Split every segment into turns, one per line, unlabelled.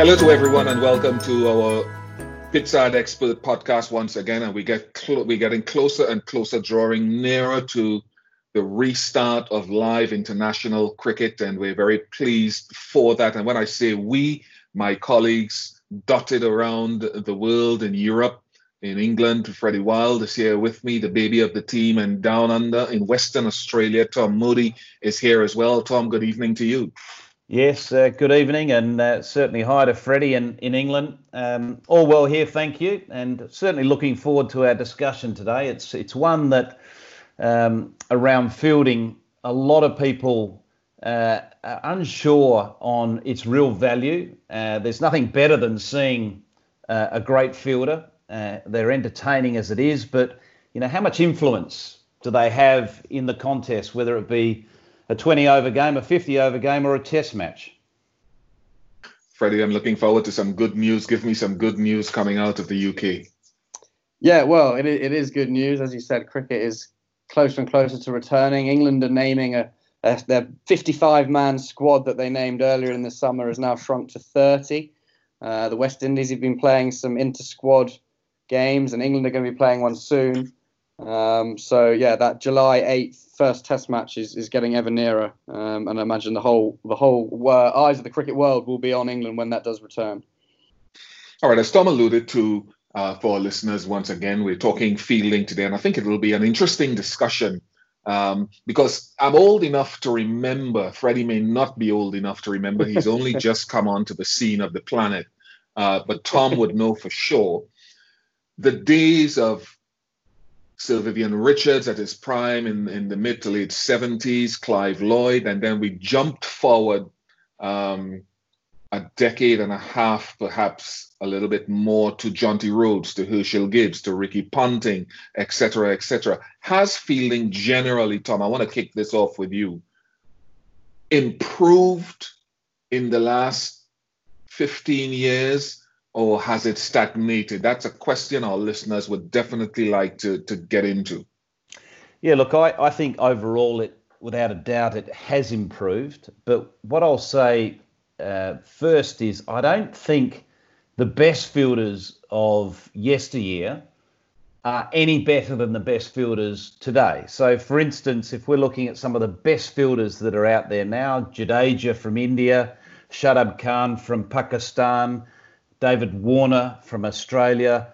Hello to everyone, and welcome to our Pitchside Expert podcast once again. And we get cl- we're getting closer and closer, drawing nearer to the restart of live international cricket, and we're very pleased for that. And when I say we, my colleagues dotted around the world in Europe, in England, Freddie Wild is here with me, the baby of the team, and down under in Western Australia, Tom Moody is here as well. Tom, good evening to you.
Yes, uh, good evening, and uh, certainly hi to Freddie in, in England. Um, all well here, thank you, and certainly looking forward to our discussion today. It's it's one that um, around fielding, a lot of people uh, are unsure on its real value. Uh, there's nothing better than seeing uh, a great fielder. Uh, they're entertaining as it is, but you know how much influence do they have in the contest, whether it be a 20 over game, a 50 over game, or a test match.
Freddie, I'm looking forward to some good news. Give me some good news coming out of the UK.
Yeah, well, it, it is good news. As you said, cricket is closer and closer to returning. England are naming a, a their 55 man squad that they named earlier in the summer has now shrunk to 30. Uh, the West Indies have been playing some inter squad games, and England are going to be playing one soon. Um, so yeah, that July 8th first Test match is, is getting ever nearer, um, and I imagine the whole the whole uh, eyes of the cricket world will be on England when that does return.
All right, as Tom alluded to uh, for our listeners, once again, we're talking fielding today, and I think it will be an interesting discussion um, because I'm old enough to remember. Freddie may not be old enough to remember. He's only just come onto the scene of the planet, uh, but Tom would know for sure. The days of Sir Vivian Richards at his prime in, in the mid to late 70s, Clive Lloyd, and then we jumped forward um, a decade and a half, perhaps a little bit more, to Jonty Rhodes, to Herschelle Gibbs, to Ricky Ponting, etc., etc. Has fielding generally, Tom, I want to kick this off with you, improved in the last 15 years? Or has it stagnated? That's a question our listeners would definitely like to, to get into.
Yeah, look, I, I think overall it, without a doubt, it has improved. But what I'll say uh, first is I don't think the best fielders of yesteryear are any better than the best fielders today. So, for instance, if we're looking at some of the best fielders that are out there now, Jadeja from India, Shadab Khan from Pakistan, David Warner from Australia,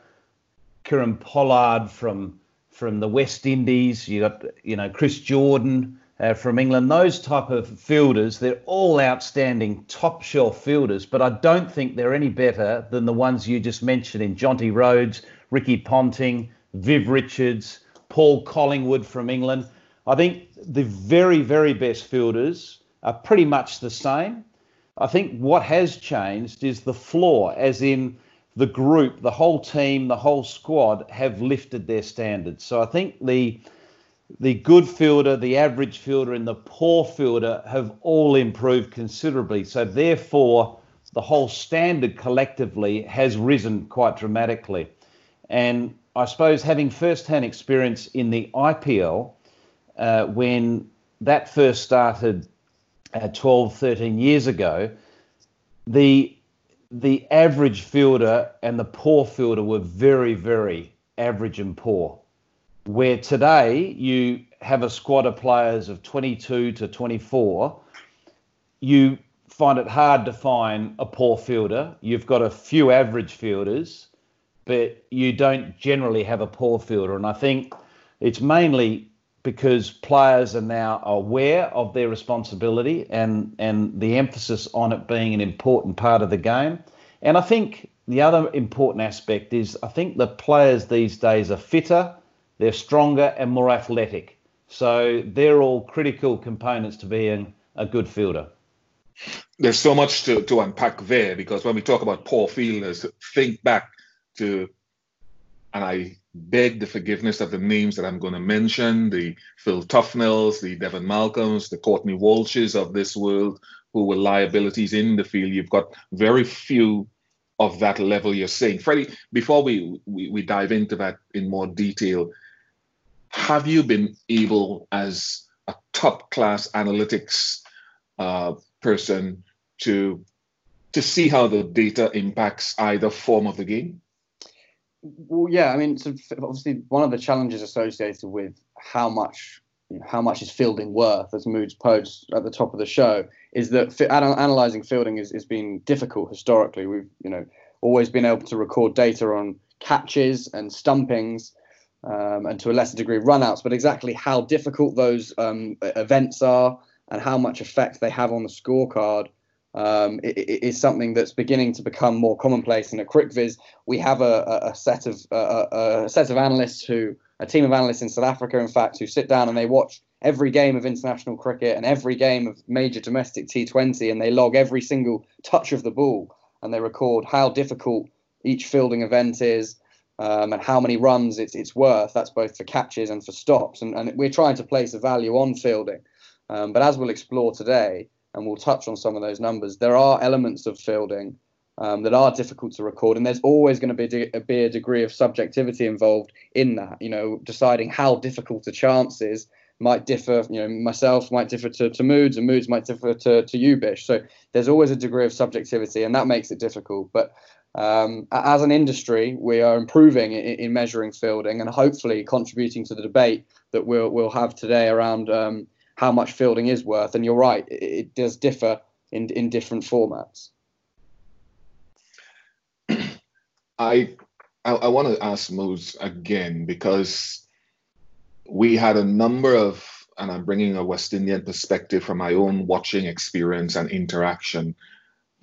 Kieron Pollard from from the West Indies. You got you know Chris Jordan uh, from England. Those type of fielders, they're all outstanding top shelf fielders, but I don't think they're any better than the ones you just mentioned in Jonty Rhodes, Ricky Ponting, Viv Richards, Paul Collingwood from England. I think the very very best fielders are pretty much the same. I think what has changed is the floor, as in the group, the whole team, the whole squad have lifted their standards. So I think the the good fielder, the average fielder, and the poor fielder have all improved considerably. So therefore, the whole standard collectively has risen quite dramatically. And I suppose having first-hand experience in the IPL, uh, when that first started uh, 12, 13 years ago, the the average fielder and the poor fielder were very, very average and poor. Where today you have a squad of players of 22 to 24, you find it hard to find a poor fielder. You've got a few average fielders, but you don't generally have a poor fielder. And I think it's mainly because players are now aware of their responsibility and, and the emphasis on it being an important part of the game. And I think the other important aspect is I think the players these days are fitter, they're stronger, and more athletic. So they're all critical components to being a good fielder.
There's so much to, to unpack there because when we talk about poor fielders, think back to, and I beg the forgiveness of the names that I'm going to mention the Phil Tufnells, the Devon Malcolms, the Courtney Walshes of this world, who were liabilities in the field. You've got very few of that level you're saying. Freddie, before we, we, we dive into that in more detail, have you been able, as a top class analytics uh, person, to to see how the data impacts either form of the game?
Well, yeah, I mean, so obviously one of the challenges associated with how much you know, how much is fielding worth, as Moods posed at the top of the show, is that analyzing fielding is been difficult historically. We've you know always been able to record data on catches and stumpings, um, and to a lesser degree runouts, but exactly how difficult those um, events are and how much effect they have on the scorecard um, is something that's beginning to become more commonplace. And at CricViz, we have a, a, set of a, a, set of analysts who, a team of analysts in South Africa, in fact, who sit down and they watch every game of international cricket and every game of major domestic T20, and they log every single touch of the ball and they record how difficult each fielding event is. Um, and how many runs it's, it's worth. That's both for catches and for stops. And, and we're trying to place a value on fielding. Um, but as we'll explore today, and we'll touch on some of those numbers. There are elements of fielding um, that are difficult to record, and there's always going to be, de- be a degree of subjectivity involved in that. You know, deciding how difficult a chance is might differ. You know, myself might differ to, to moods, and moods might differ to to you, Bish. So there's always a degree of subjectivity, and that makes it difficult. But um, as an industry, we are improving in, in, measuring fielding and hopefully contributing to the debate that we'll we'll have today around. Um, how much fielding is worth. And you're right, it, it does differ in in different formats.
I I, I want to ask Moods again because we had a number of, and I'm bringing a West Indian perspective from my own watching experience and interaction.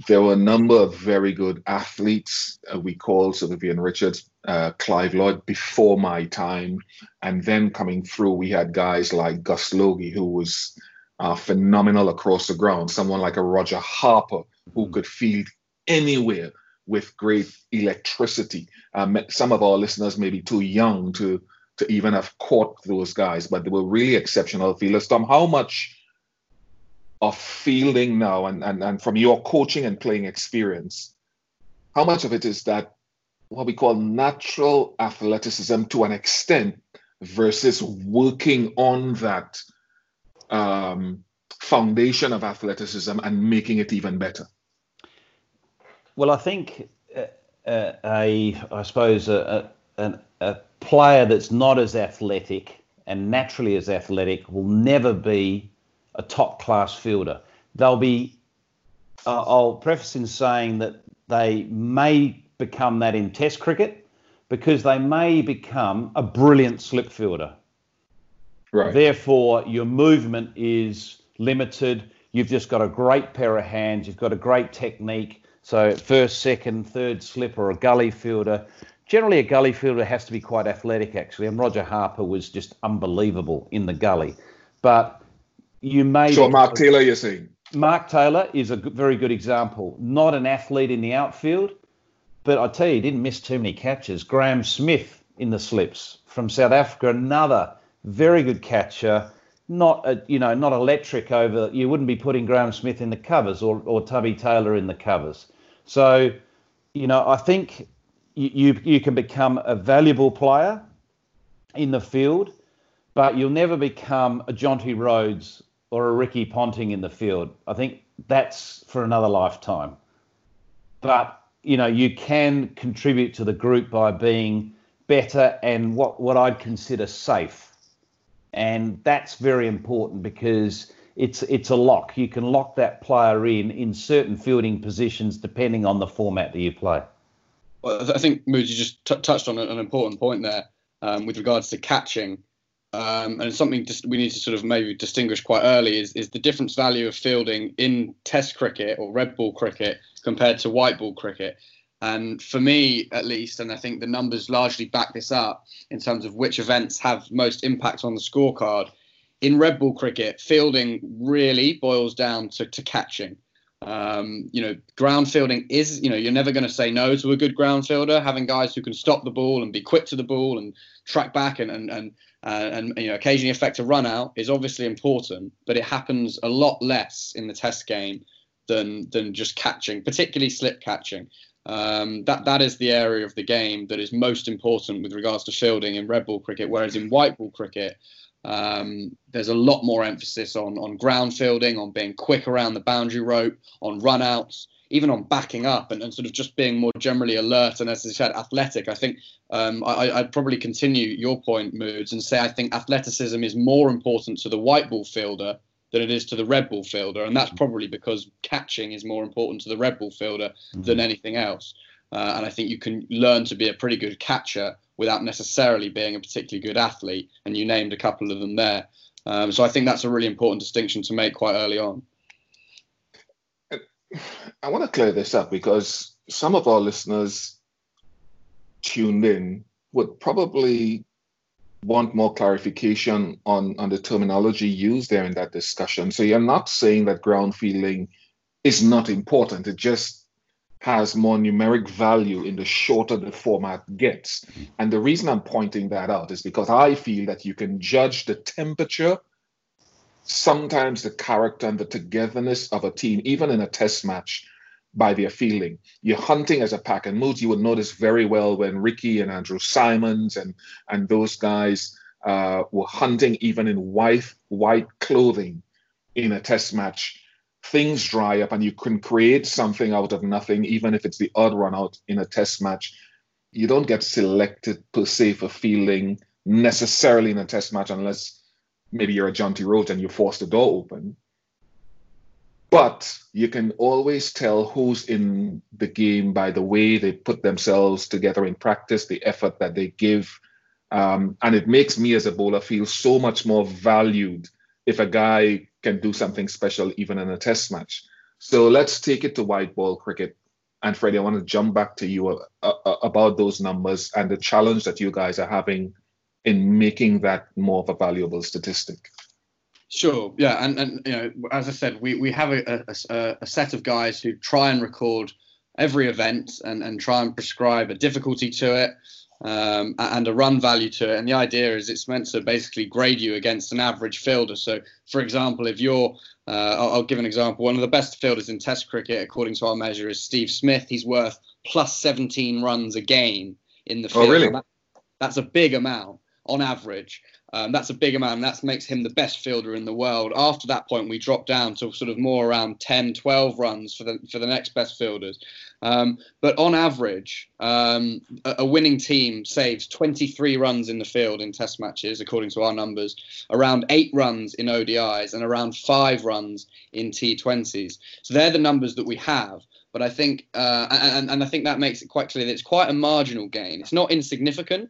There were a number of very good athletes. Uh, we called Sir Vivian Richards, uh, Clive Lloyd before my time. And then coming through, we had guys like Gus Logie, who was uh, phenomenal across the ground, someone like a Roger Harper, who mm-hmm. could field anywhere with great electricity. Um, some of our listeners may be too young to to even have caught those guys, but they were really exceptional fielders. Tom, how much of fielding now and, and, and from your coaching and playing experience, how much of it is that what we call natural athleticism to an extent versus working on that um, foundation of athleticism and making it even better?
Well, I think uh, uh, a, I suppose a, a, a player that's not as athletic and naturally as athletic will never be a top class fielder. They'll be, uh, I'll preface in saying that they may become that in Test cricket because they may become a brilliant slip fielder. Right. Therefore, your movement is limited. You've just got a great pair of hands. You've got a great technique. So, first, second, third slip or a gully fielder. Generally, a gully fielder has to be quite athletic, actually. And Roger Harper was just unbelievable in the gully. But you may.
So, Mark Taylor, you're saying?
Mark Taylor is a very good example. Not an athlete in the outfield, but I tell you, he didn't miss too many catches. Graeme Smith in the slips from South Africa, another very good catcher. Not a, you know, not electric over. You wouldn't be putting Graeme Smith in the covers or or Tubby Taylor in the covers. So, you know, I think you you, you can become a valuable player in the field, but you'll never become a Jonty Rhodes or a Ricky Ponting in the field. I think that's for another lifetime. But you know, you can contribute to the group by being better and what, what I'd consider safe. And that's very important because it's it's a lock. You can lock that player in in certain fielding positions depending on the format that you play.
Well, I think Moody just t- touched on an important point there um, with regards to catching. Um, and something just we need to sort of maybe distinguish quite early is, is the difference value of fielding in Test cricket or red ball cricket compared to white ball cricket. And for me, at least, and I think the numbers largely back this up in terms of which events have most impact on the scorecard. In red ball cricket, fielding really boils down to, to catching. Um, you know, ground fielding is, you know, you're never going to say no to a good ground fielder. Having guys who can stop the ball and be quick to the ball and track back and and and uh, and you know occasionally affect a run out is obviously important, but it happens a lot less in the Test game than than just catching, particularly slip catching. Um, that that is the area of the game that is most important with regards to fielding in red ball cricket, whereas in white ball cricket, um, there's a lot more emphasis on on ground fielding, on being quick around the boundary rope, on run outs. even on backing up and, and sort of just being more generally alert and as I said, athletic. I think um, I, would probably continue your point, Moods, and say I think athleticism is more important to the white ball fielder than it is to the red ball fielder, and that's probably because catching is more important to the red ball fielder mm-hmm. than anything else. Uh, and I think you can learn to be a pretty good catcher without necessarily being a particularly good athlete. And you named a couple of them there. Um, so I think that's a really important distinction to make quite early on.
I want to clear this up because some of our listeners tuned in would probably want more clarification on, on the terminology used there in that discussion. So you're not saying that ground fielding is not important. It just has more numeric value in the shorter the format gets. And the reason I'm pointing that out is because I feel that you can judge the temperature, sometimes the character and the togetherness of a team, even in a test match, by their fielding. You're hunting as a pack, and Moods, you would notice very well when Ricky and Andrew Symonds and and those guys uh, were hunting even in white white clothing in a test match things dry up and you can create something out of nothing, even if it's the odd run out in a test match, you don't get selected per se for fielding necessarily in a test match unless maybe you're a Jonty Rhodes and you force the door open. But you can always tell who's in the game by the way they put themselves together in practice, the effort that they give. Um, and it makes me as a bowler feel so much more valued if a guy can do something special even in a test match. So let's take it to white ball cricket. And Freddie, I want to jump back to you uh, uh, about those numbers and the challenge that you guys are having in making that more of a valuable statistic.
Sure. Yeah, and and you know, as I said, we we have a, a, a set of guys who try and record every event and and try and prescribe a difficulty to it um, and a run value to it. And the idea is it's meant to basically grade you against an average fielder. So, for example, if you're, uh, I'll, I'll, give an example. One of the best fielders in Test cricket, according to our measure, is Steve Smith. He's worth plus 17 runs a game in the field.
Oh, really?
That, that's a big amount on average. Um, that's a bigger man. that makes him the best fielder in the world. After that point, we drop down to sort of more around 10, 12 runs for the for the next best fielders. Um, but on average, um, a, a, winning team saves 23 runs in the field in Test matches, according to our numbers, around eight runs in ODIs, and around five runs in T20s. So they're the numbers that we have. But I think, uh, and, and I think that makes it quite clear that it's quite a marginal gain. It's not insignificant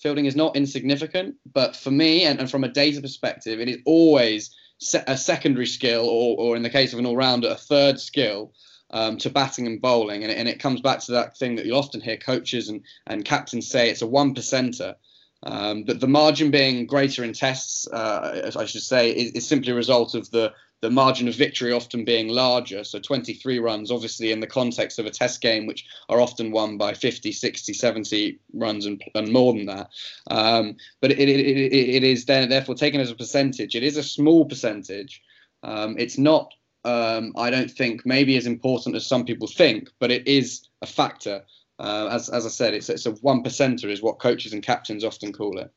fielding is not insignificant, but for me and, and from a data perspective, it is always se- a secondary skill, or, or in the case of an all rounder, a third skill um, to batting and bowling. And, and it comes back to that thing that you'll often hear coaches and, and captains say it's a one percenter. Um, but the margin being greater in tests, uh, I should say, is, is simply a result of the the margin of victory often being larger. So 23 runs, obviously, in the context of a test game, which are often won by 50, 60, 70 runs and, and more than that. Um, but it, it, it, it is then, therefore taken as a percentage. It is a small percentage. Um, it's not, um, I don't think, maybe as important as some people think, but it is a factor. Uh, as, as I said, it's, it's a one percenter, is what coaches and captains often call it.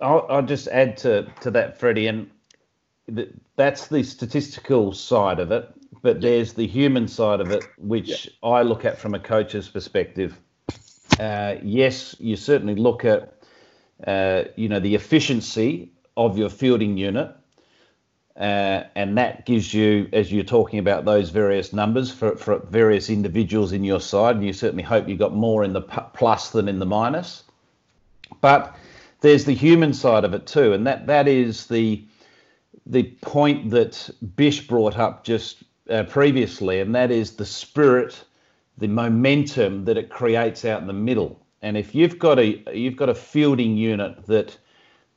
I'll, I'll just add to, to that, Freddie. And that's the statistical side of it, but there's the human side of it, which yeah. I look at from a coach's perspective. Uh, yes, you certainly look at uh, you know the efficiency of your fielding unit, uh, and that gives you, as you're talking about those various numbers for, for various individuals in your side, and you certainly hope you got more in the plus than in the minus. But there's the human side of it too, and that that is the the point that Bish brought up just uh, previously, and that is the spirit, the momentum that it creates out in the middle. And if you've got a you've got a fielding unit that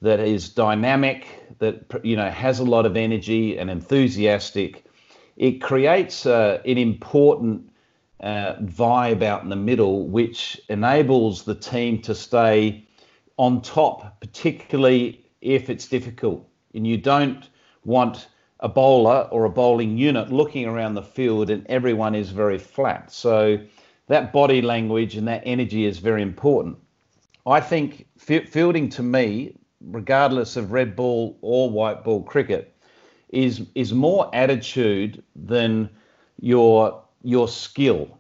that is dynamic, that you know has a lot of energy and enthusiastic, it creates uh, an important uh, vibe out in the middle, which enables the team to stay on top, particularly if it's difficult. And you don't want a bowler or a bowling unit looking around the field and everyone is very flat. So that body language and that energy is very important. I think fielding to me, regardless of red ball or white ball cricket, is is more attitude than your your skill.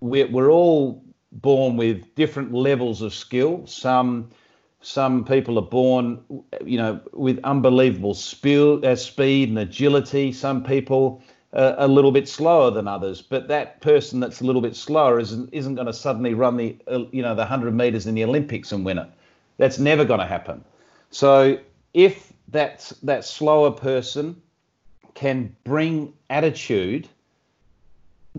We're, we're all born with different levels of skill. Some some people are born, you know, with unbelievable spill, uh, speed and agility. Some people are a little bit slower than others. But that person that's a little bit slower isn't isn't going to suddenly run the uh, you know the hundred meters in the Olympics and win it. That's never going to happen. So if that that slower person can bring attitude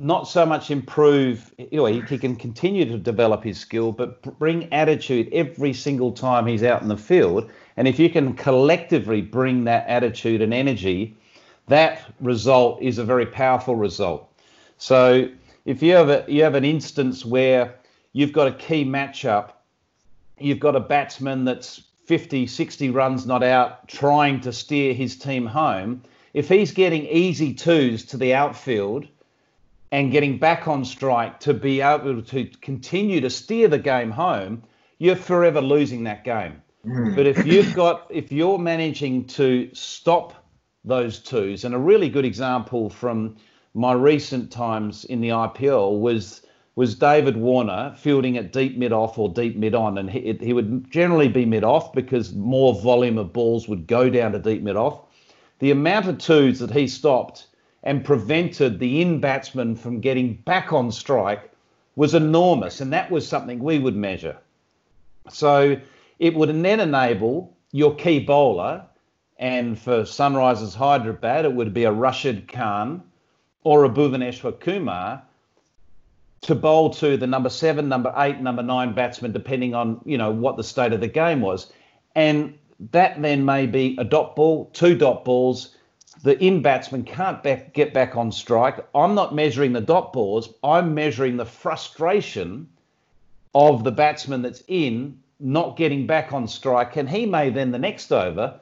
not so much improve, you know, he, he, can continue to develop his skill, but bring attitude every single time he's out in the field. And if you can collectively bring that attitude and energy, that result is a very powerful result. So if you have a, you have an instance where you've got a key matchup, you've got a batsman that's 50, 60 runs not out, trying to steer his team home. If he's getting easy twos to the outfield and getting back on strike to be able to continue to steer the game home, you're forever losing that game. Mm. But if you've got, if you're managing to stop those twos, and a really good example from my recent times in the IPL was was David Warner fielding at deep mid off or deep mid on, and he, he would generally be mid off because more volume of balls would go down to deep mid off. The amount of twos that he stopped and prevented the in batsman from getting back on strike was enormous, and that was something we would measure. So it would then enable your key bowler, and for Sunrisers Hyderabad, it would be a Rashid Khan or a Bhuvneshwar Kumar to bowl to the number seven, number eight, number nine batsman, depending on you know what the state of the game was, and that then may be a dot ball, two dot balls, the in batsman can't back, get back on strike. I'm not measuring the dot balls. I'm measuring the frustration of the batsman that's in not getting back on strike. And he may then the next over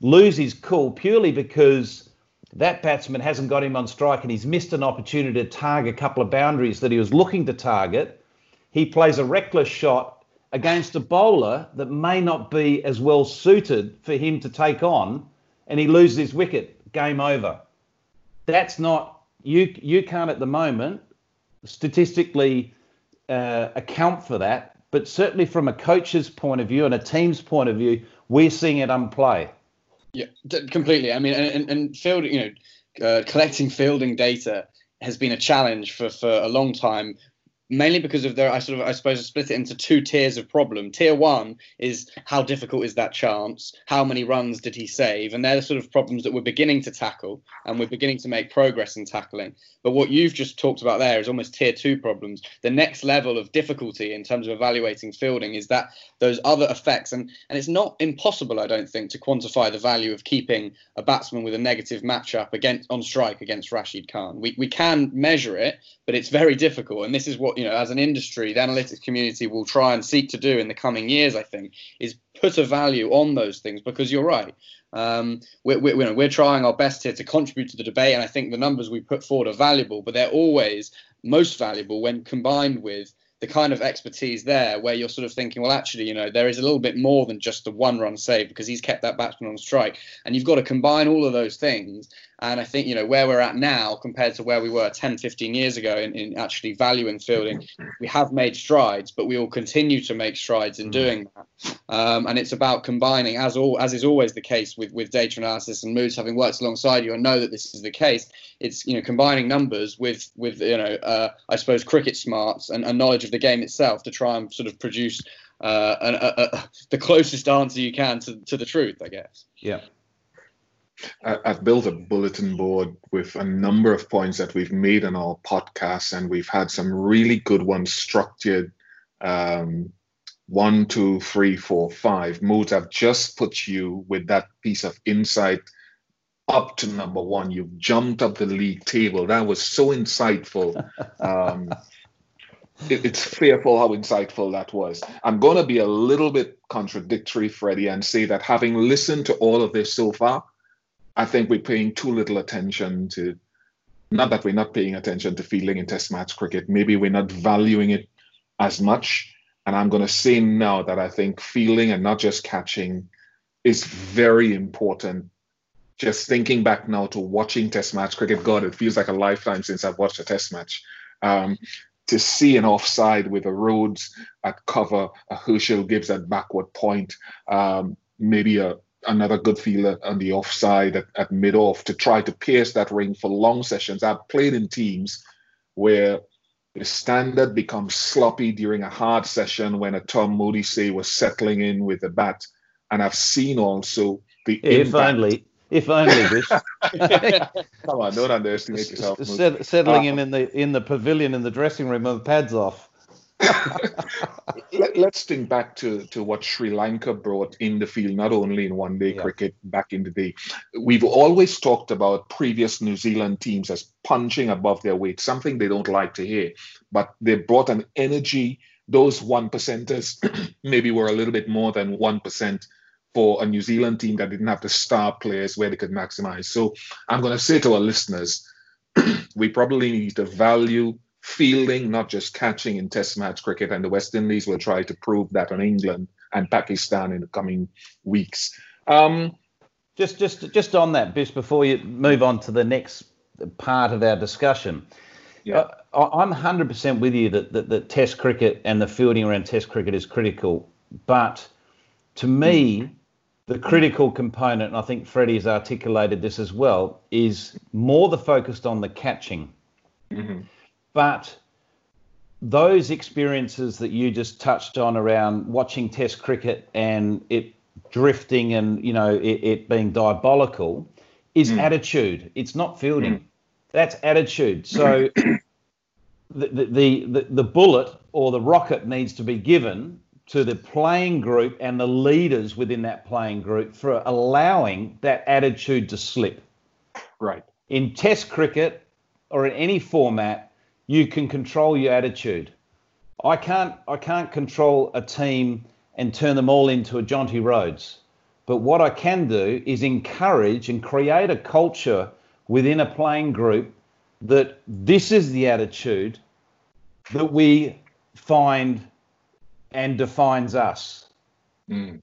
lose his cool purely because that batsman hasn't got him on strike and he's missed an opportunity to target a couple of boundaries that he was looking to target. He plays a reckless shot against a bowler that may not be as well suited for him to take on and he loses his wicket game over. That's not you. You can't at the moment statistically uh, account for that, but certainly from a coach's point of view and a team's point of view, we're seeing it unplay.
Yeah, completely. I mean, and, and field, you know, uh, collecting fielding data has been a challenge for, for a long time mainly because of their I sort of I suppose I split it into two tiers of problem. Tier one is how difficult is that chance? How many runs did he save? And they're the sort of problems that we're beginning to tackle and we're beginning to make progress in tackling. But what you've just talked about there is almost tier two problems. The next level of difficulty in terms of evaluating fielding is that those other effects and and it's not impossible I don't think to quantify the value of keeping a batsman with a negative matchup against on strike against Rashid Khan. We we can measure it, but it's very difficult and this is what you know, as an industry, the analytics community will try and seek to do in the coming years, I think, is put a value on those things because you're right. Um, we're, we're, we're trying our best here to contribute to the debate, and I think the numbers we put forward are valuable, but they're always most valuable when combined with the kind of expertise there where you're sort of thinking, well, actually, you know, there is a little bit more than just the one run save because he's kept that batsman on strike. And you've got to combine all of those things and I think, you know, where we're at now compared to where we were 10, 15 years ago in, in actually valuing fielding, we have made strides, but we will continue to make strides in mm. doing that. Um, and it's about combining, as all as is always the case with, with data analysis and moods, having worked alongside you and know that this is the case, it's, you know, combining numbers with, with you know, uh, I suppose cricket smarts and, and knowledge of the game itself to try and sort of produce uh, an, a, a, the closest answer you can to, to the truth, I guess.
Yeah.
I've built a bulletin board with a number of points that we've made on our podcast, and we've had some really good ones structured. Um, one, two, three, four, five moods. I've just put you with that piece of insight up to number one. You've jumped up the league table. That was so insightful. Um, it, it's fearful how insightful that was. I'm going to be a little bit contradictory, Freddie, and say that having listened to all of this so far, I think we're paying too little attention to, not that we're not paying attention to fielding in Test match cricket, maybe we're not valuing it as much. And I'm going to say now that I think fielding and not just catching is very important. Just thinking back now to watching Test match cricket, God, it feels like a lifetime since I've watched a Test match. Um, to see an offside with a Rhodes at cover, a Herschelle Gibbs at backward point, um, maybe a another good fielder on the offside at, at mid off to try to pierce that ring for long sessions. I've played in teams where the standard becomes sloppy during a hard session when a Tom Moody say was settling in with the bat. And I've seen also the
if impact. only if only this.
Come on, don't underestimate yourself.
Set, settling uh, in in the in the pavilion in the dressing room with pads off.
Let, us think back to, to what Sri Lanka brought in the field, not only in one day yeah. cricket back in the day. We've always talked about previous New Zealand teams as punching above their weight, something they don't like to hear. But they brought an energy. Those one percenters maybe were a little bit more than one percent for a New Zealand team that didn't have the star players where they could maximize. So I'm going to say to our listeners, we probably need to value fielding, not just catching in Test match cricket. And the West Indies will try to prove that on England and Pakistan in the coming weeks. Um,
just, just, just on that, Bish, before you move on to the next part of our discussion. Yeah. I, am 100% with you that, that, that Test cricket and the fielding around Test cricket is critical. But to me, the critical component, and I think Freddie has articulated this as well, is more the focused on the catching. Mm-hmm. But those experiences that you just touched on around watching Test cricket and it drifting and you know it, it being diabolical is mm. attitude. It's not fielding. Mm. That's attitude. So the, the, the the bullet or the rocket needs to be given to the playing group and the leaders within that playing group for allowing that attitude to slip.
Right.
In Test cricket or in any format, you can control your attitude. I can't I can't control a team and turn them all into a Jonty Rhodes. But what I can do is encourage and create a culture within a playing group that this is the attitude that we find and defines us mm.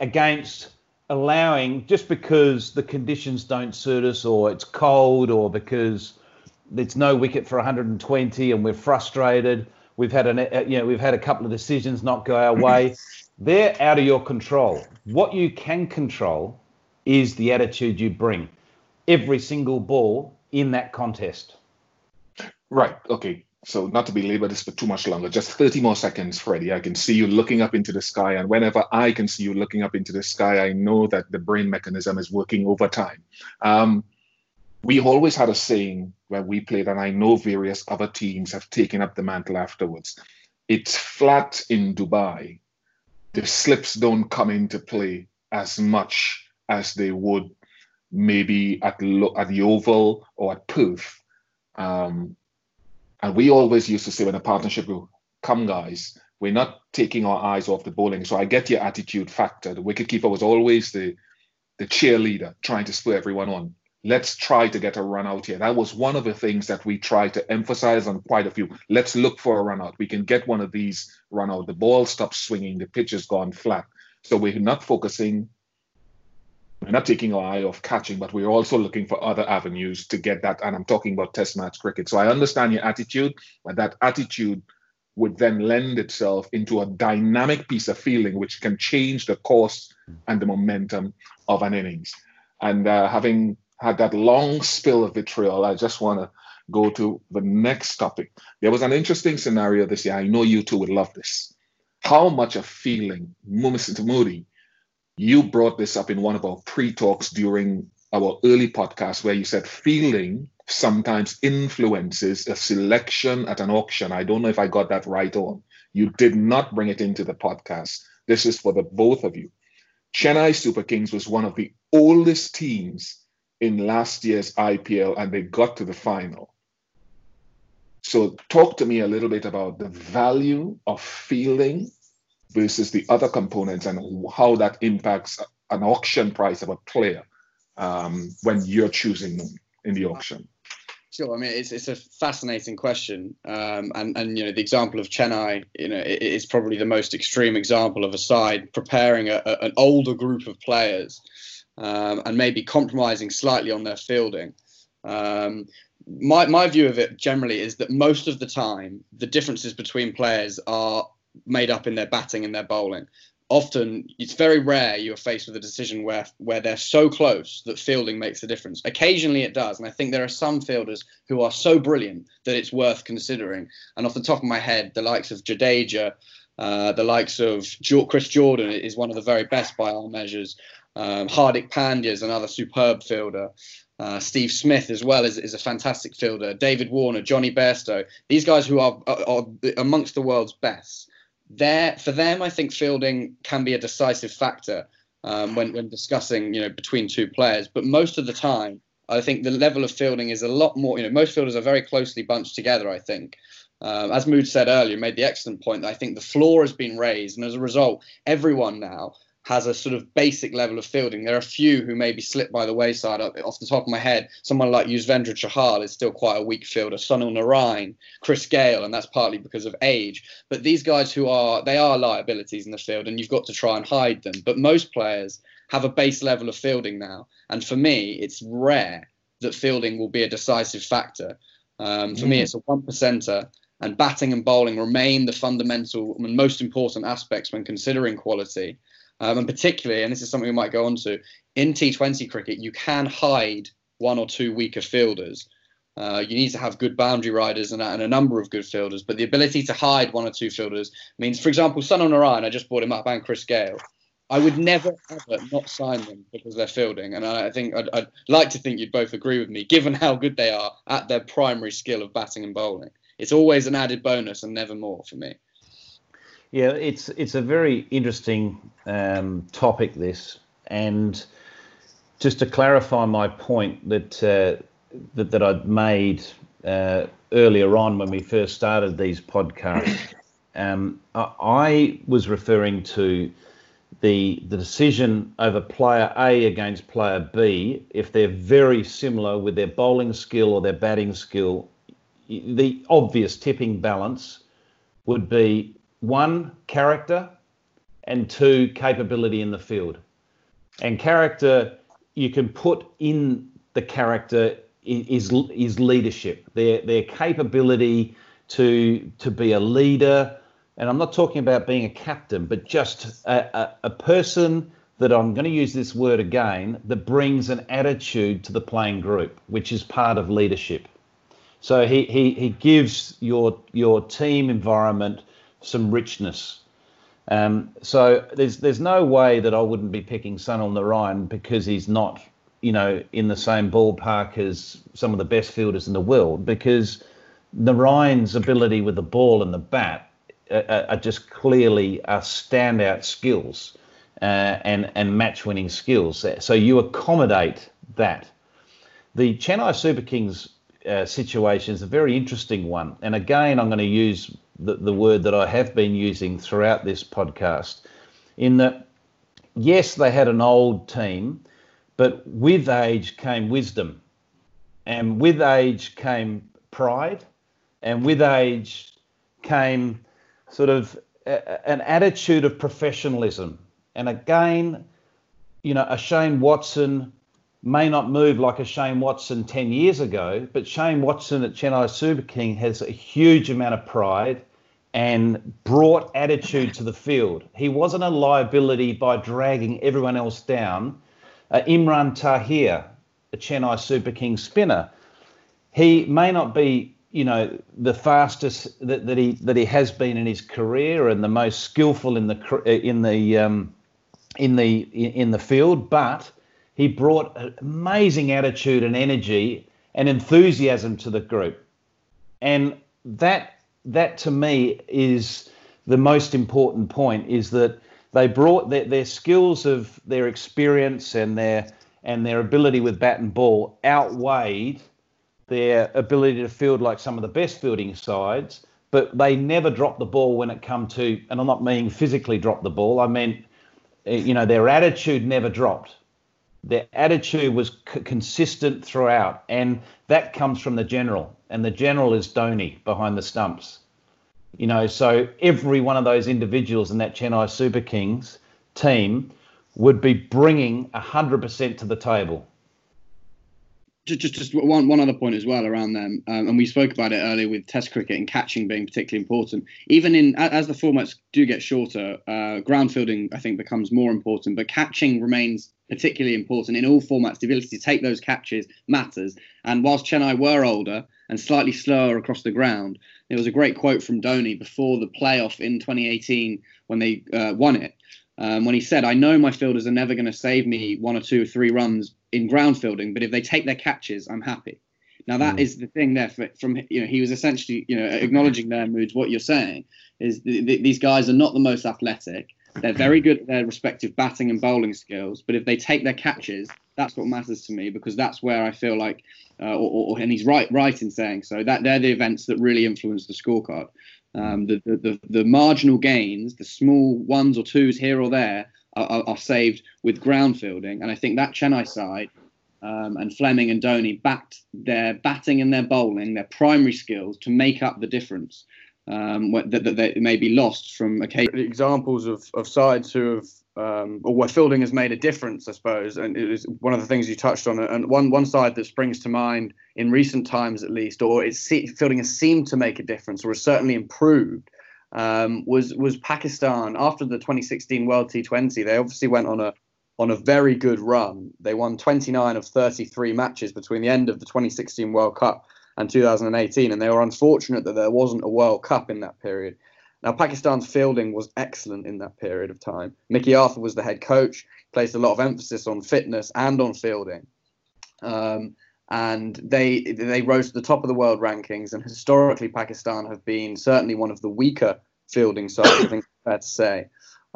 against allowing just because the conditions don't suit us or it's cold or because it's no wicket for 120 and we're frustrated. We've had an uh, you know we've had a couple of decisions not go our way. They're out of your control. What you can control is the attitude you bring every single ball in that contest.
Right. Okay. So not to belabor this for too much longer, just 30 more seconds, Freddie. I can see you looking up into the sky, and whenever I can see you looking up into the sky, I know that the brain mechanism is working overtime. Um, we always had a saying when we played, and I know various other teams have taken up the mantle afterwards. It's flat in Dubai. The slips don't come into play as much as they would maybe at, at the Oval or at Perth. Um, and we always used to say when a partnership will come, guys, we're not taking our eyes off the bowling. So I get your attitude factor. The wicketkeeper was always the the cheerleader trying to spur everyone on let's try to get a run out here. That was one of the things that we tried to emphasize on quite a few. Let's look for a run out. We can get one of these run out. The ball stops swinging, the pitch has gone flat. So we're not focusing, we're not taking our eye off catching, but we're also looking for other avenues to get that. And I'm talking about test match cricket. So I understand your attitude, but that attitude would then lend itself into a dynamic piece of fielding which can change the course and the momentum of an innings. And uh, having had that long spill of vitriol, I just want to go to the next topic. There was an interesting scenario this year. I know you two would love this. How much of fielding, Mr. Moody, you brought this up in one of our pre-talks during our early podcast where you said fielding sometimes influences a selection at an auction. I don't know if I got that right on. You did not bring it into the podcast. This is for the both of you. Chennai Super Kings was one of the oldest teams in last year's IPL and they got to the final. So, talk to me a little bit about the value of fielding versus the other components and how that impacts an auction price of a player um, when you're choosing them in the auction.
Sure. I mean, it's, it's a fascinating question, um, and and you know the example of Chennai, you know, it's probably the most extreme example of a side preparing a, a, an older group of players um, and maybe compromising slightly on their fielding. Um, my my view of it generally is that most of the time the differences between players are made up in their batting and their bowling. Often, it's very rare you are faced with a decision where where they're so close that fielding makes the difference. Occasionally, it does, and I think there are some fielders who are so brilliant that it's worth considering. And off the top of my head, the likes of Jadeja, uh, the likes of Chris Jordan is one of the very best by all measures. Um, Hardik Pandya is another superb fielder. Uh, Steve Smith as well is, is a fantastic fielder. David Warner, Jonny Bairstow, these guys who are, are, are amongst the world's best. There, for them, I think fielding can be a decisive factor um, when when discussing you know between two players. But most of the time, I think the level of fielding is a lot more. You know, most fielders are very closely bunched together. I think. Um, as Mood said earlier, made the excellent point that I think the floor has been raised, and as a result, everyone now has a sort of basic level of fielding. There are a few who maybe slip by the wayside. Off the top of my head, someone like Yuzvendra Chahal is still quite a weak fielder. Sunil Narine, Chris Gayle, and that's partly because of age. But these guys who are they are liabilities in the field, and you've got to try and hide them. But most players have a base level of fielding now, and for me, it's rare that fielding will be a decisive factor. Um, for mm. me, it's a one percenter and batting and bowling remain the fundamental and most important aspects when considering quality. Um, and particularly, and this is something we might go on to, in T20 cricket, you can hide one or two weaker fielders. Uh, you need to have good boundary riders and, and, a number of good fielders, but the ability to hide one or two fielders means, for example, Sunil Narine, I just brought him up, and Chris Gayle. I would never ever not sign them because they're fielding, and I think I'd, I'd like to think you'd both agree with me, given how good they are at their primary skill of batting and bowling. It's always an added bonus and never more for me.
Yeah, it's it's a very interesting um, topic this, and just to clarify my point that uh, that, that I'd made uh, earlier on when we first started these podcasts, um, I was referring to the the decision over player A against player B if they're very similar with their bowling skill or their batting skill. The obvious tipping balance would be one, character, and two, capability in the field. And character, you can put in the character is is leadership. Their their capability to to be a leader, and I'm not talking about being a captain, but just a, a, a person that I'm going to use this word again that brings an attitude to the playing group, which is part of leadership. So he he he gives your your team environment some richness. Um, so there's there's no way that I wouldn't be picking Sunil Narine because he's not, you know, in the same ballpark as some of the best fielders in the world. Because Narine's ability with the ball and the bat are, are just clearly are standout skills uh, and and match winning skills. So you accommodate that. The Chennai Super Kings uh, situation is a very interesting one, and again, I'm going to use the, the word that I have been using throughout this podcast, in that, yes, they had an old team, but with age came wisdom. And with age came pride. And with age came sort of a, an attitude of professionalism. And again, you know, a Shane Watson may not move like a Shane Watson 10 years ago, but Shane Watson at Chennai Super King has a huge amount of pride and brought attitude to the field. He wasn't a liability by dragging everyone else down. Uh, Imran Tahir, a Chennai Super King spinner, he may not be, you know, the fastest that, that he that he has been in his career and the most skillful in the in the um, in the in the field, but he brought an amazing attitude and energy and enthusiasm to the group. And that that to me is the most important point is that they brought their, their skills of their experience and their and their ability with bat and ball outweighed their ability to field like some of the best fielding sides, but they never dropped the ball when it come to, and I'm not meaning physically drop the ball. I meant, eh, you know, their attitude never dropped their attitude was c- consistent throughout, and that comes from the general, and the general is Dhoni behind the stumps. You know, so every one of those individuals in that Chennai Super Kings team would be bringing 100% to the table.
just, just just one, one other point as well around them, um, and we spoke about it earlier with Test cricket and catching being particularly important. Even in as the formats do get shorter, uh, ground fielding I think becomes more important, but catching remains particularly important in all formats. The ability to take those catches matters. And whilst Chennai were older and slightly slower across the ground, there was a great quote from Dhoni before the playoff in 2018 when they uh, won it um, when he said, I know my fielders are never going to save me one or two or three runs in ground fielding, but if they take their catches, I'm happy. Now that mm. is the thing there for, from you know he was essentially you know acknowledging their moods. What you're saying is th- th- these guys are not the most athletic. They're very good at their respective batting and bowling skills, but if they take their catches, that's what matters to me because that's where I feel like, uh, or, or, and he's right right in saying so that they're the events that really influence the scorecard. Um, the, the, the, the, marginal gains, the small ones or twos here or there, are, are, saved with ground fielding. And I think that Chennai side um, and Fleming and Dhoni backed their batting and their bowling, their primary skills, to make up the difference um, that, that, that may be lost from occasional examples of, of sides who have um, or where fielding has made a difference, I suppose. And it is one of the things you touched on. And one one side that springs to mind in recent times, at least, or it's fielding has seemed to make a difference, or has certainly improved, um, was was Pakistan after the 2016 World T20. They obviously went on a on a very good run. They won 29 of 33 matches between the end of the 2016 World Cup and 2018, and they were unfortunate that there wasn't a World Cup in that period. Now, Pakistan's fielding was excellent in that period of time. Mickey Arthur was the head coach, placed a lot of emphasis on fitness and on fielding. Um, and they they rose to the top of the world rankings. And historically, Pakistan have been certainly one of the weaker fielding sides. I think it's fair to say.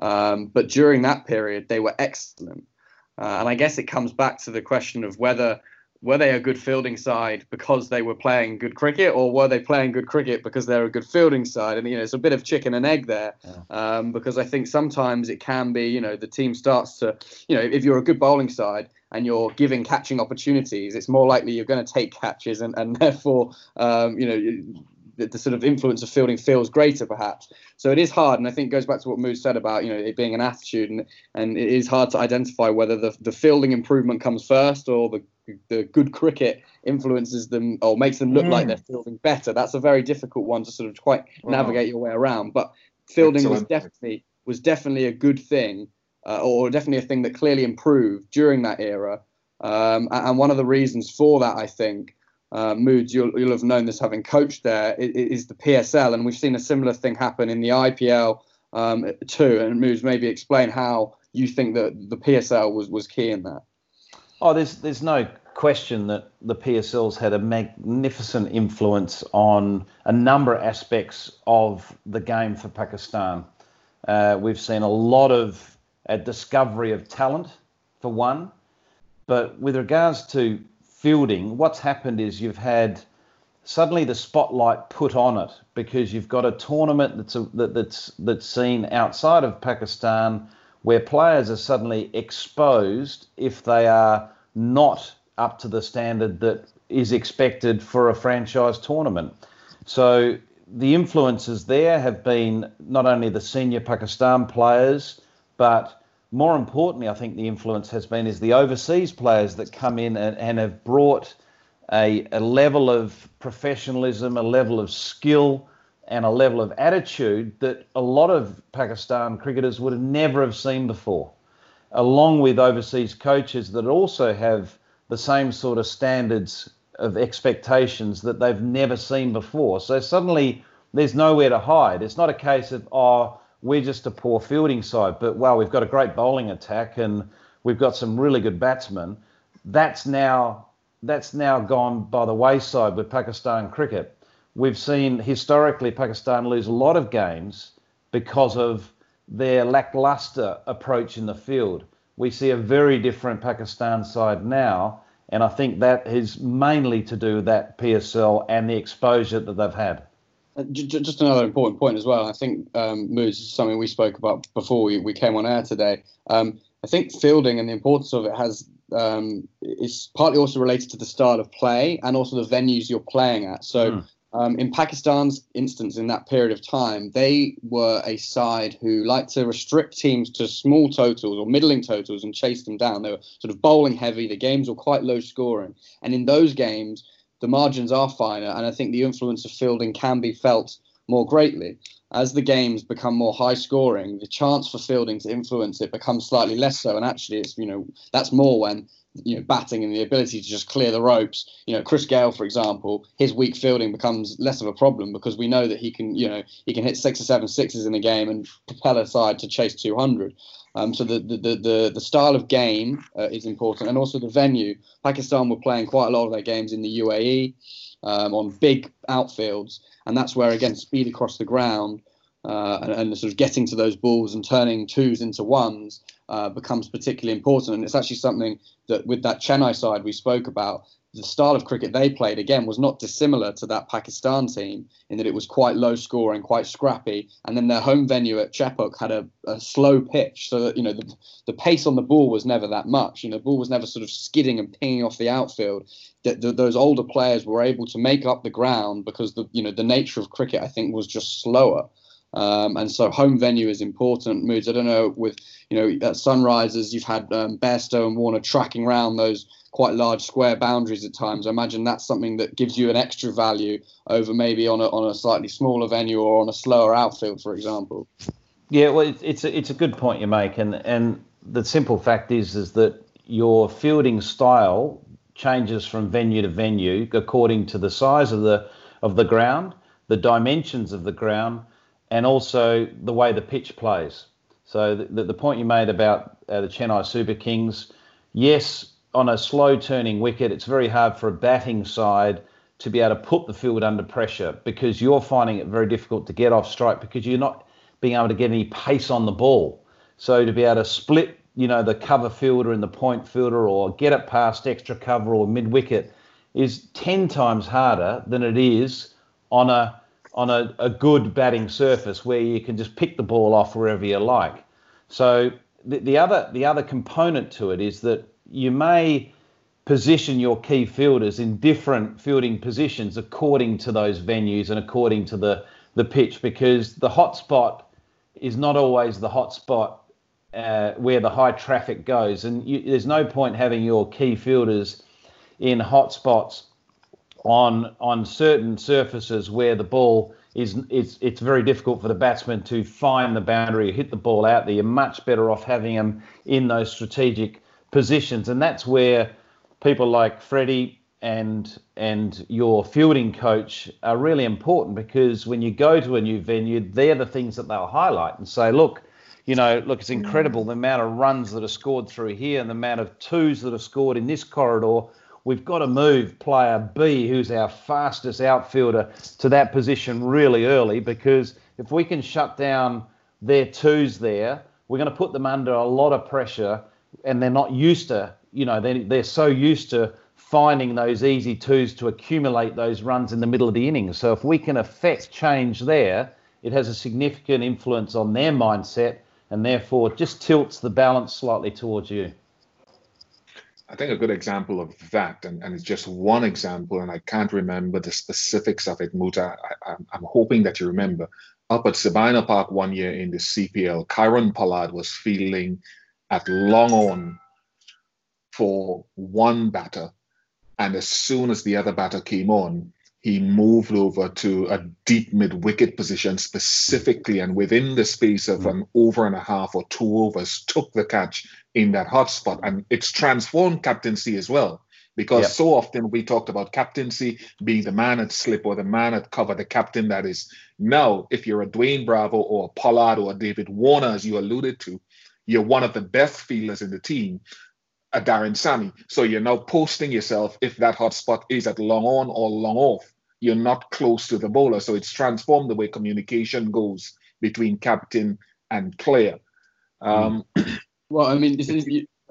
Um, but during that period, they were excellent. Uh, and I guess it comes back to the question of whether were they a good fielding side because they were playing good cricket, or were they playing good cricket because they're a good fielding side? And you know, it's a bit of chicken and egg there, yeah. um, because I think sometimes it can be, you know, the team starts to, you know, if you're a good bowling side and you're giving catching opportunities, it's more likely you're going to take catches, and and therefore, um, you know, the, the, sort of influence of fielding feels greater, perhaps. So it is hard, and I think it goes back to what Mood said about you know it being an attitude, and, and it is hard to identify whether the, the fielding improvement comes first or the the good cricket influences them or makes them look mm. like they're fielding better. That's a very difficult one to sort of quite wow. navigate your way around. But fielding Excellent. was definitely was definitely a good thing, uh, or definitely a thing that clearly improved during that era. Um, and one of the reasons for that, I think, uh, Moods, you'll, you'll have known this having coached there, is, the PSL. And we've seen a similar thing happen in the IPL um, too. And Moods, maybe explain how you think that the PSL was, was key in that.
Oh, there's there's no question that the PSL's had a magnificent influence on a number of aspects of the game for Pakistan. Uh, we've seen a lot of a discovery of talent, for one, but with regards to fielding, what's happened is you've had suddenly the spotlight put on it because you've got a tournament that's a, that, that's that's seen outside of Pakistan where players are suddenly exposed if they are not up to the standard that is expected for a franchise tournament. So the influences there have been not only the senior Pakistan players, but more importantly, I think the influence has been is the overseas players that come in and, and have brought a, a level of professionalism, a level of skill, and a level of attitude that a lot of Pakistan cricketers would have never have seen before, along with overseas coaches that also have the same sort of standards of expectations that they've never seen before. So suddenly there's nowhere to hide. It's not a case of, oh, we're just a poor fielding side, but wow, we've got a great bowling attack and we've got some really good batsmen. That's now that's now gone by the wayside with Pakistan cricket. We've seen historically Pakistan lose a lot of games because of their lackluster approach in the field. We see a very different Pakistan side now, and I think that is mainly to do with that PSL and the exposure that they've had.
Uh, just another important point as well. I think um, Moods is something we spoke about before we, we came on air today. Um, I think fielding and the importance of it has um, is partly also related to the style of play and also the venues you're playing at. So mm. Um, in Pakistan's instance, in that period of time, they were a side who liked to restrict teams to small totals or middling totals and chase them down. They were sort of bowling heavy. The games were quite low scoring. And in those games, the margins are finer. And I think the influence of fielding can be felt more greatly. As the games become more high scoring, the chance for fielding to influence it becomes slightly less so. And actually, it's, you know, that's more when you know, batting and the ability to just clear the ropes. You know, Chris Gayle, for example, his weak fielding becomes less of a problem because we know that he can, you know, he can hit six or seven sixes in a game and propel a side to chase 200. Um, so the, the, the, the, style of game uh, is important and also the venue. Pakistan were playing quite a lot of their games in the UAE um, on big outfields, and that's where, again, speed across the ground uh, and, and sort of getting to those balls and turning twos into ones uh, becomes particularly important. And it's actually something that, with that Chennai side we spoke about, the style of cricket they played again was not dissimilar to that Pakistan team in that it was quite low scoring, quite scrappy, and then their home venue at Chepauk had a, a slow pitch, so that you know the, the pace on the ball was never that much. You know, the ball was never sort of skidding and pinging off the outfield. That those older players were able to make up the ground because the you know the nature of cricket I think was just slower. Um, and so home venue is important. Moods. I don't know with you know at Sunrisers you've had um, Bairstow and Warner tracking around those quite large square boundaries at times. I imagine that's something that gives you an extra value over maybe on a on a slightly smaller venue or on a slower outfield, for example.
Yeah, well, it's a, it's a good point you make, and and the simple fact is is that your fielding style changes from venue to venue according to the size of the of the ground, the dimensions of the ground, and also the way the pitch plays. So the, the point you made about uh, the Chennai Super Kings, yes, on a slow turning wicket, it's very hard for a batting side to be able to put the field under pressure because you're finding it very difficult to get off strike because you're not being able to get any pace on the ball. So to be able to split, you know, the cover fielder and the point fielder or get it past extra cover or mid wicket is 10 times harder than it is on a on a, a good batting surface where you can just pick the ball off wherever you like. So the, the other the other component to it is that you may position your key fielders in different fielding positions according to those venues and according to the the pitch because the hot spot is not always the hot spot uh, where the high traffic goes and you, there's no point having your key fielders in hot spots on on certain surfaces where the ball is it's it's very difficult for the batsman to find the boundary, or hit the ball out there. You're much better off having them in those strategic positions, and that's where people like Freddie and and your fielding coach are really important because when you go to a new venue, they're the things that they'll highlight and say, look, you know, look, it's incredible the amount of runs that are scored through here and the amount of twos that are scored in this corridor. We've got to move player B, who's our fastest outfielder, to that position really early because if we can shut down their twos there, we're going to put them under a lot of pressure and they're not used to, you know, they're, they're so used to finding those easy twos to accumulate those runs in the middle of the innings. So if we can affect change there, it has a significant influence on their mindset and therefore just tilts the balance slightly towards you.
I think a good example of that, and, and it's just one example, and I can't remember the specifics of it, Muta. I, am hoping that you remember. Up at Sabina Park one year in the CPL, Kieron Pollard was fielding at long on for one batter. And as soon as the other batter came on, he moved over to a deep mid wicket position specifically, and within the space of hmm. an over and a half or two overs, took the catch in that hot spot. And it's transformed captaincy as well. Because yep. so often we talked about captaincy being the man at slip or the man at cover, the captain that is. Now, if you're a Dwayne Bravo or a Pollard or a David Warner, as you alluded to, you're one of the best fielders in the team, a Darren Sammy. So you're now posting yourself if that hotspot is at long on or long off. You're not close to the bowler. So it's transformed the way communication goes between captain and player. Um.
Well, I mean, this is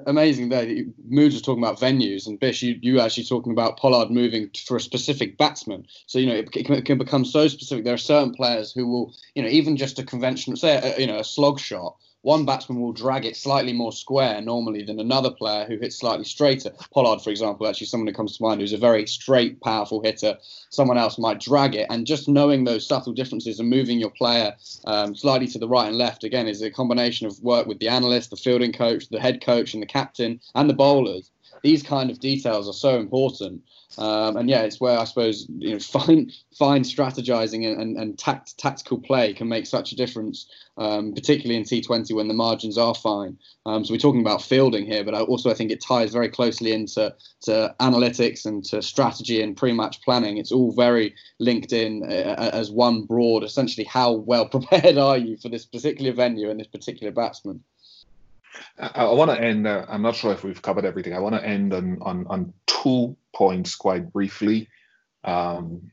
amazing there. Moods was talking about venues, and Bish, you, you actually talking about Pollard moving for a specific batsman. So you know, it, it, can, it, can, become so specific. There are certain players who will, you know, even just a conventional, say, a, you know, a slog shot one batsman will drag it slightly more square normally than another player who hits slightly straighter. Pollard, for example, actually someone who comes to mind who's a very straight, powerful hitter. Someone else might drag it, and just knowing those subtle differences and moving your player um, slightly to the right and left again is a combination of work with the analyst, the fielding coach, the head coach, and the captain, and the bowlers these kind of details are so important. Um, and yeah, it's where I suppose you know fine fine strategizing and, and, and tact, tactical play can make such a difference, um, particularly in T20 when the margins are fine. Um, so we're talking about fielding here, but I also I think it ties very closely into to analytics and to strategy and pre-match planning. It's all very linked in uh, as one broad. Essentially, how well prepared are you for this particular venue and this particular batsman?
I, I want to end. Uh, I'm not sure if we've covered everything. I want to end on, on on two points quite briefly, um,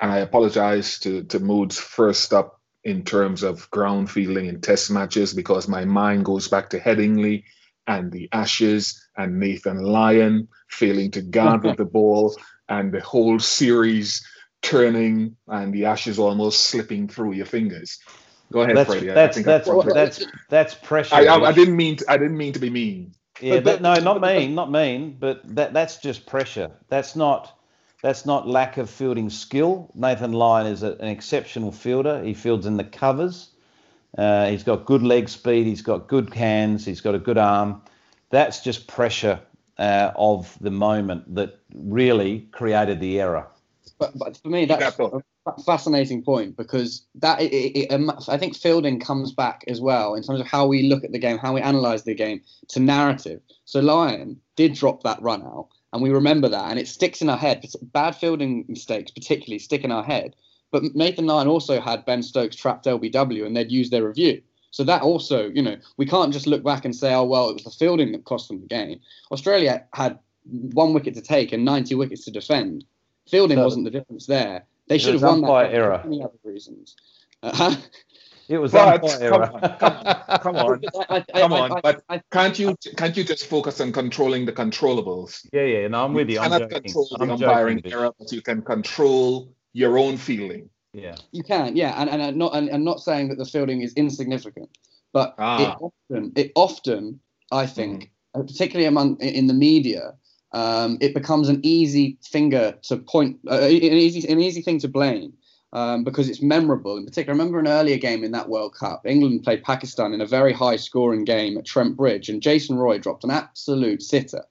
and I apologize to to Moods first up in terms of ground fielding in Test matches because my mind goes back to Headingley and the Ashes and Nathan Lyon failing to guard with the ball and the whole series turning and the Ashes almost slipping through your fingers. Go ahead,
that's,
Freddie.
That's that's that's, that's, that's pressure.
I, I, I, didn't mean to, I didn't mean to be mean.
Yeah, but, no, not mean, not mean. But that that's just pressure. That's not that's not lack of fielding skill. Nathan Lyon is a, an exceptional fielder. He fields in the covers. Uh, he's got good leg speed. He's got good hands. He's got a good arm. That's just pressure uh, of the moment that really created the error.
But, but for me, that's fascinating point because that it, it, it, um, I think fielding comes back as well in terms of how we look at the game, how we analyze the game to narrative. So Lyon did drop that run out, and we remember that, and it sticks in our head. Bad fielding mistakes, particularly, stick in our head. But Nathan Lyon also had Ben Stokes trapped LBW, and they'd use their review. So that also, you know, we can't just look back and say, oh well, it was the fielding that cost them the game. Australia had one wicket to take and 90 wickets to defend. Fielding wasn't the difference there. They should have won that
error.
for many other reasons. Uh,
it was but, come
error. On, come on, come on, I, I, come on. I, but can't you can't you just focus on controlling the controllables?
Yeah, yeah. No, I'm with you.
You cannot control the umpiring error, but you can control your own feeling.
Yeah,
you can. Yeah, and and I'm not and, and not saying that the fielding is insignificant, but ah. it often it often I think, mm. particularly among in the media, um, it becomes an easy finger to point, uh, an easy an easy thing to blame. Um, because it's memorable. In particular, I remember an earlier game in that World Cup. England played Pakistan in a very high scoring game at Trent Bridge, and Jason Roy dropped an absolute sitter.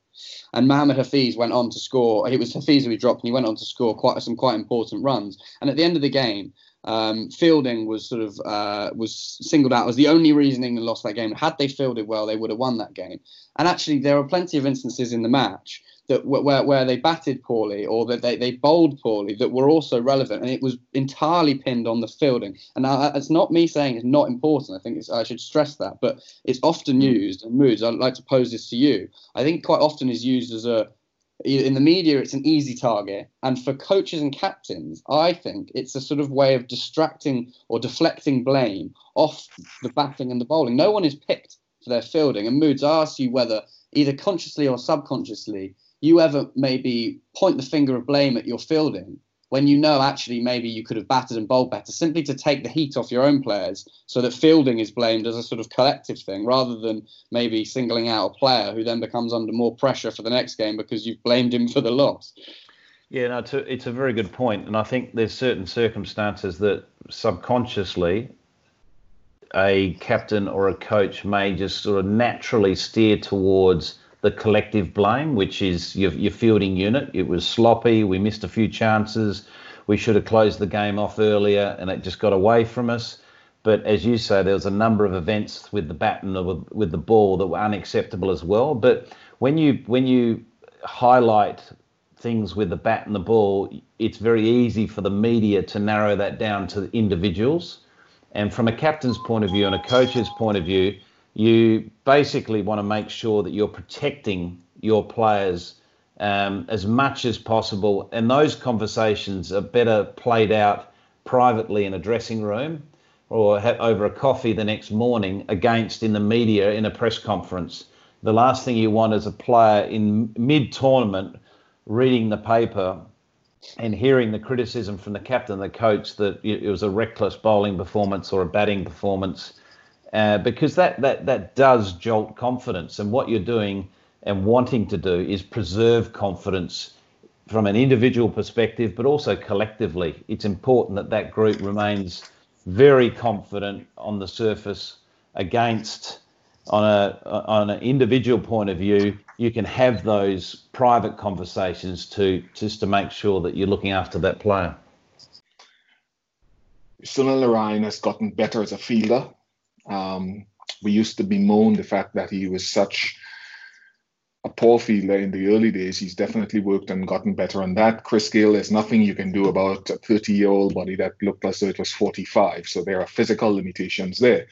And Mohammad Hafeez went on to score. It was Hafeez who he dropped, and he went on to score quite some quite important runs. And at the end of the game, um, fielding was sort of uh, was singled out as the only reason England lost that game. Had they fielded well, they would have won that game. And actually, there are plenty of instances in the match that where, where they batted poorly or that they, they bowled poorly that were also relevant and it was entirely pinned on the fielding and now it's not me saying it's not important i think i should stress that but it's often mm. used and moods i'd like to pose this to you i think quite often is used as a in the media it's an easy target and for coaches and captains i think it's a sort of way of distracting or deflecting blame off the batting and the bowling no one is picked for their fielding and moods asks you whether either consciously or subconsciously you ever maybe point the finger of blame at your fielding when you know actually maybe you could have batted and bowled better, simply to take the heat off your own players so that fielding is blamed as a sort of collective thing rather than maybe singling out a player who then becomes under more pressure for the next game because you've blamed him for the loss.
Yeah, no, it's a, it's a very good point, and I think there's certain circumstances that subconsciously a captain or a coach may just sort of naturally steer towards the collective blame, which is your, your fielding unit. It was sloppy. We missed a few chances. We should have closed the game off earlier, and it just got away from us. But as you say, there was a number of events with the bat and the, with the ball that were unacceptable as well. But when you when you highlight things with the bat and the ball, it's very easy for the media to narrow that down to individuals. And from a captain's point of view and a coach's point of view, you basically want to make sure that you're protecting your players um, as much as possible. And those conversations are better played out privately in a dressing room or over a coffee the next morning against in the media in a press conference. The last thing you want is a player in mid tournament reading the paper and hearing the criticism from the captain, the coach, that it was a reckless bowling performance or a batting performance uh, because that, that, that does jolt confidence. And what you're doing and wanting to do is preserve confidence from an individual perspective, but also collectively. It's important that that group remains very confident on the surface against on a on an individual point of view you can have those private conversations to just to make sure that you're looking after that player
Sunil Narine has gotten better as a fielder. Um, we used to bemoan the fact that he was such a poor fielder in the early days. He's definitely worked and gotten better on that. Chris Gayle, there's nothing you can do about a 30 year old body that looked as though it was 45. So there are physical limitations there.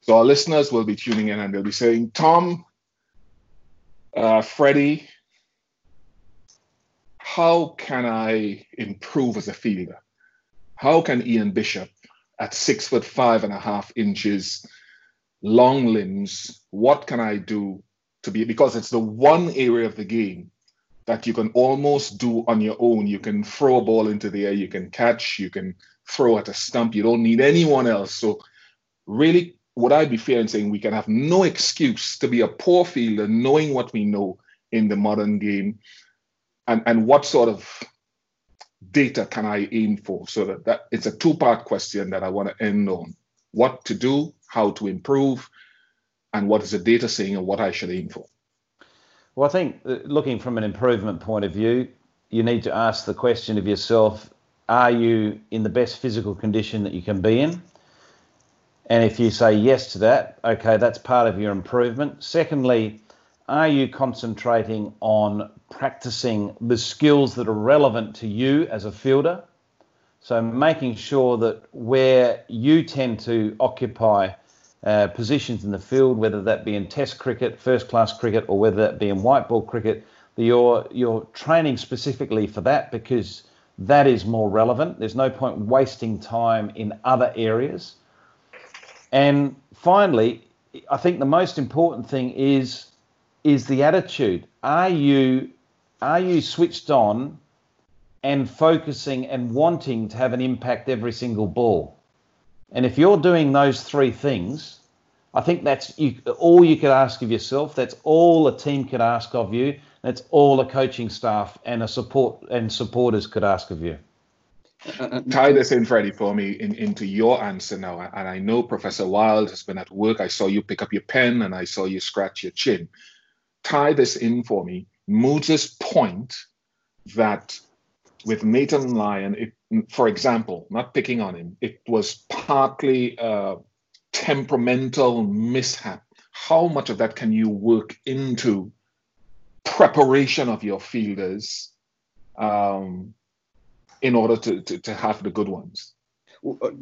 So our listeners will be tuning in and they'll be saying, Tom, uh, Freddie, how can I improve as a fielder? How can Ian Bishop, at six foot five and a half inches, long limbs, what can I do to be? Because it's the one area of the game that you can almost do on your own. You can throw a ball into the air, you can catch, you can throw at a stump. You don't need anyone else. So, really, would I be fair in saying we can have no excuse to be a poor fielder, knowing what we know in the modern game, and and what sort of data can I aim for? So that, that it's a two-part question that I want to end on. What to do, how to improve, and what is the data saying and what I should aim for.
Well, I think uh, looking from an improvement point of view, you need to ask the question of yourself, are you in the best physical condition that you can be in? And if you say yes to that, okay, that's part of your improvement. Secondly, are you concentrating on practicing the skills that are relevant to you as a fielder? So making sure that where you tend to occupy uh, positions in the field, whether that be in Test cricket, first class cricket, or whether that be in white ball cricket, you're you're training specifically for that because that is more relevant. There's no point wasting time in other areas. And finally, I think the most important thing is is the attitude. Are you are you switched on and focusing and wanting to have an impact every single ball? And if you're doing those three things, I think that's you, all you could ask of yourself. That's all a team could ask of you. That's all a coaching staff and a support and supporters could ask of you.
Tie this in, Freddie, for me in, into your answer now. And I know Professor Wilde has been at work. I saw you pick up your pen and I saw you scratch your chin tie this in for me. Moods' point that with Nathan Lyon, it, for example, not picking on him, it was partly a temperamental mishap. How much of that can you work into preparation of your fielders um, in order to, to, to have the good ones?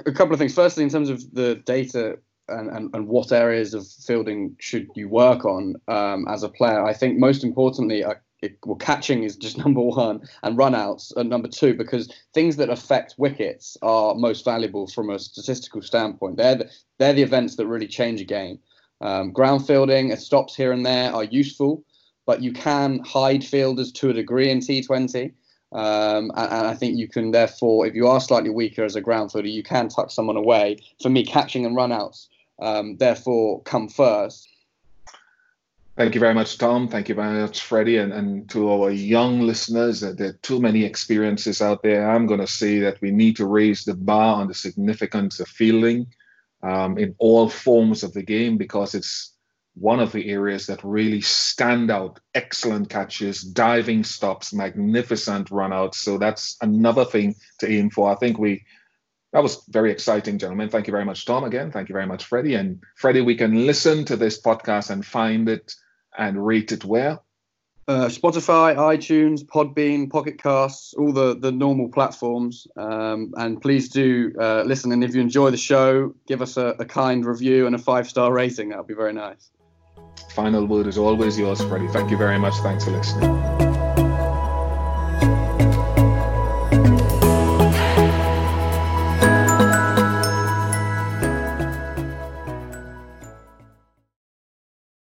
a couple of things. Firstly, in terms of the data and, and, and what areas of fielding should you work on um, as a player? I think most importantly, uh, it, well, catching is just number one, and runouts are number two because things that affect wickets are most valuable from a statistical standpoint. They're the, they're the events that really change a game. Um, ground fielding, and stops here and there are useful, but you can hide fielders to a degree in T20. Um, and, and, I think you can therefore, if you are slightly weaker as a ground fielder, you can tuck someone away. For me, catching and runouts um, therefore come first.
Thank you very much, Tom. Thank you very much, Freddie, and, and to our young listeners. Uh, there are too many experiences out there. I'm going to say that we need to raise the bar on the significance of fielding um, in all forms of the game because it's one of the areas that really stand out. Excellent catches, diving stops, magnificent runouts. So that's another thing to aim for. I think we that was very exciting, gentlemen. Thank you very much, Tom. Again, thank you very much, Freddie. And Freddie, we can listen to this podcast and find it and rate it where?
Uh, Spotify, iTunes, Podbean, Pocket Casts, all the, the normal platforms. Um, and please do uh, listen. And if you enjoy the show, give us a, a kind review and a five star rating. That would be very nice.
Final word is always yours, Freddie. Thank you very much. Thanks for listening.